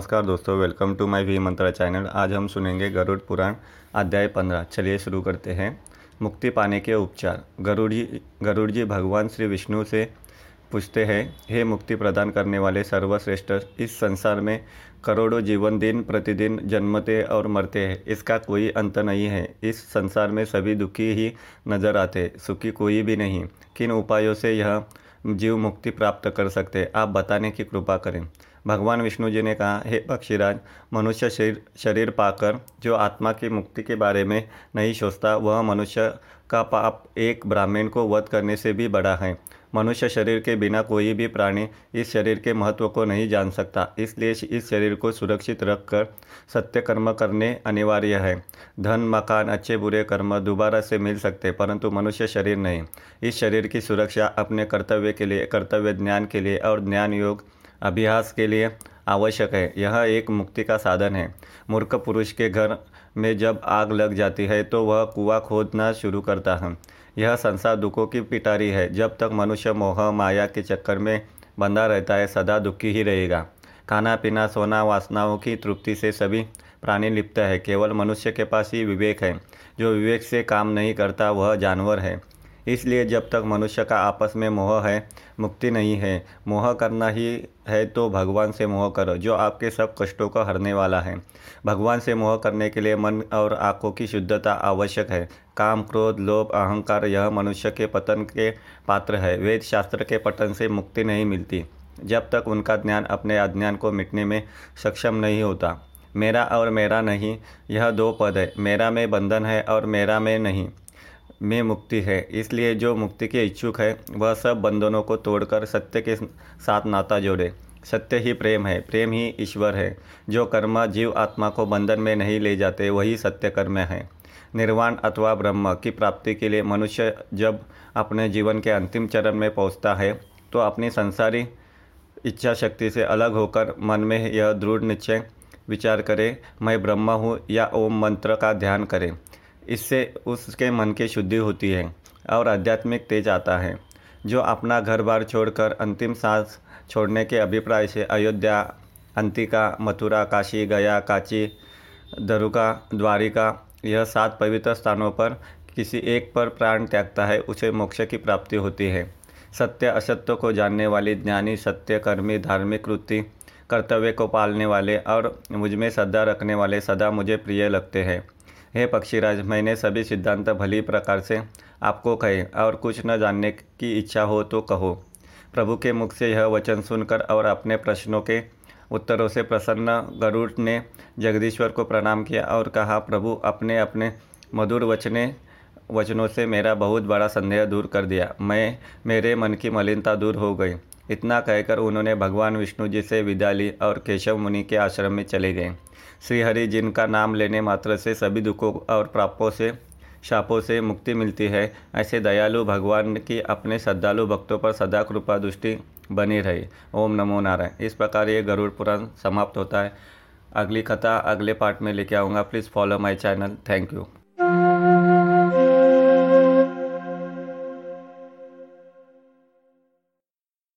नमस्कार दोस्तों welcome to my V Mantra channel आज हम सुनेंगे गरुड़ पुराण, अध्याय पंद्रह। चलिए शुरू करते हैं। मुक्ति पाने के उपचार। गरुड़ जी गरुड़ जी भगवान श्री विष्णु से पूछते हैं, हे मुक्ति प्रदान करने वाले सर्वश्रेष्ठ, इस संसार में करोड़ों जीवन दिन प्रतिदिन जन्मते और मरते हैं। इसका कोई अंत नहीं है। इस संसार में सभी दुखी ही नज़र आते, सुखी कोई भी नहीं। किन उपायों से यह जीव मुक्ति प्राप्त कर सकते आप बताने की कृपा करें। भगवान विष्णु जी ने कहा, हे पक्षीराज, मनुष्य शरीर शरीर पाकर जो आत्मा की मुक्ति के बारे में नहीं सोचता, वह मनुष्य का पाप एक ब्राह्मण को वध करने से भी बड़ा है। मनुष्य शरीर के बिना कोई भी प्राणी इस शरीर के महत्व को नहीं जान सकता। इसलिए इस शरीर को सुरक्षित रखकर सत्य कर्म करने अनिवार्य है। धन, मकान, अच्छे बुरे कर्म दोबारा से मिल सकते, परंतु मनुष्य शरीर नहीं। इस शरीर की सुरक्षा अपने कर्तव्य के लिए, कर्तव्य ज्ञान के लिए और ज्ञान योग अभ्यास के लिए आवश्यक है। यह एक मुक्ति का साधन है। मूर्ख पुरुष के घर में जब आग लग जाती है तो वह कुआँ खोदना शुरू करता है। यह संसार दुखों की पिटारी है। जब तक मनुष्य मोह, माया के चक्कर में बंधा रहता है, सदा दुखी ही रहेगा। खाना पीना सोना वासनाओं की तृप्ति से सभी प्राणी लिप्त है। केवल मनुष्य के पास ही विवेक है। जो विवेक से काम नहीं करता, वह जानवर है। इसलिए जब तक मनुष्य का आपस में मोह है, मुक्ति नहीं है, मोह करना ही है तो भगवान से मोह करो, जो आपके सब कष्टों को हरने वाला है। भगवान से मोह करने के लिए मन और आँखों की शुद्धता आवश्यक है। काम, क्रोध, लोभ, अहंकार यह मनुष्य के पतन के पात्र है। वेद शास्त्र के पतन से मुक्ति नहीं मिलती। जब तक उनका ज्ञान अपने अज्ञान को मिटने में सक्षम नहीं होता। मेरा और मेरा नहीं, यह दो पद है। मेरा में बंधन है और मेरा में नहीं। में मुक्ति है। इसलिए जो मुक्ति के इच्छुक है, वह सब बंधनों को तोड़कर सत्य के साथ नाता जोड़े। सत्य ही प्रेम है, प्रेम ही ईश्वर है। जो कर्म जीव आत्मा को बंधन में नहीं ले जाते, वही सत्य कर्म है। निर्वाण अथवा ब्रह्म की प्राप्ति के लिए मनुष्य जब अपने जीवन के अंतिम चरण में पहुँचता है तो अपनी संसारी इच्छा शक्ति से अलग होकर मन में यह दृढ़ निश्चय विचार करें, मैं ब्रह्म हूँ या ओम मंत्र का ध्यान करें। इससे उसके मन की शुद्धि होती है और आध्यात्मिक तेज आता है। जो अपना घर बार छोड़कर अंतिम सांस छोड़ने के अभिप्राय से अयोध्या, अंतिका, मथुरा, काशी, गया, काची दरुका द्वारिका, यह सात पवित्र स्थानों पर किसी एक पर प्राण त्यागता है, उसे मोक्ष की प्राप्ति होती है। सत्य असत्य को जानने वाली ज्ञानी, सत्य कर्मी, धार्मिक वृत्ति, कर्तव्य को पालने वाले और मुझमें श्रद्धा रखने वाले सदा मुझे प्रिय लगते हैं। हे पक्षीराज, मैंने सभी सिद्धांत भली प्रकार से आपको कहे और कुछ न जानने की इच्छा हो तो कहो। प्रभु के मुख से यह वचन सुनकर और अपने प्रश्नों के उत्तरों से प्रसन्न गरुड़ ने जगदीश्वर को प्रणाम किया और कहा, प्रभु, अपने अपने मधुर वचने, वचनों से मेरा बहुत बड़ा संदेह दूर कर दिया। मैं, मेरे मन की मलिनता दूर हो गई। इतना कहकर उन्होंने भगवान विष्णु जी से विदा ली और केशव मुनि के आश्रम में चले गए। श्रीहरि, जिनका नाम लेने मात्र से सभी दुखों और प्रापों से, शापों से मुक्ति मिलती है, ऐसे दयालु भगवान की अपने श्रद्धालु भक्तों पर सदा कृपा दृष्टि बनी रही। ओम नमो नारायण। इस प्रकार ये गरुड़ पुराण समाप्त होता है। अगली कथा अगले पार्ट में लेके आऊँगा। Please follow my channel. Thank you.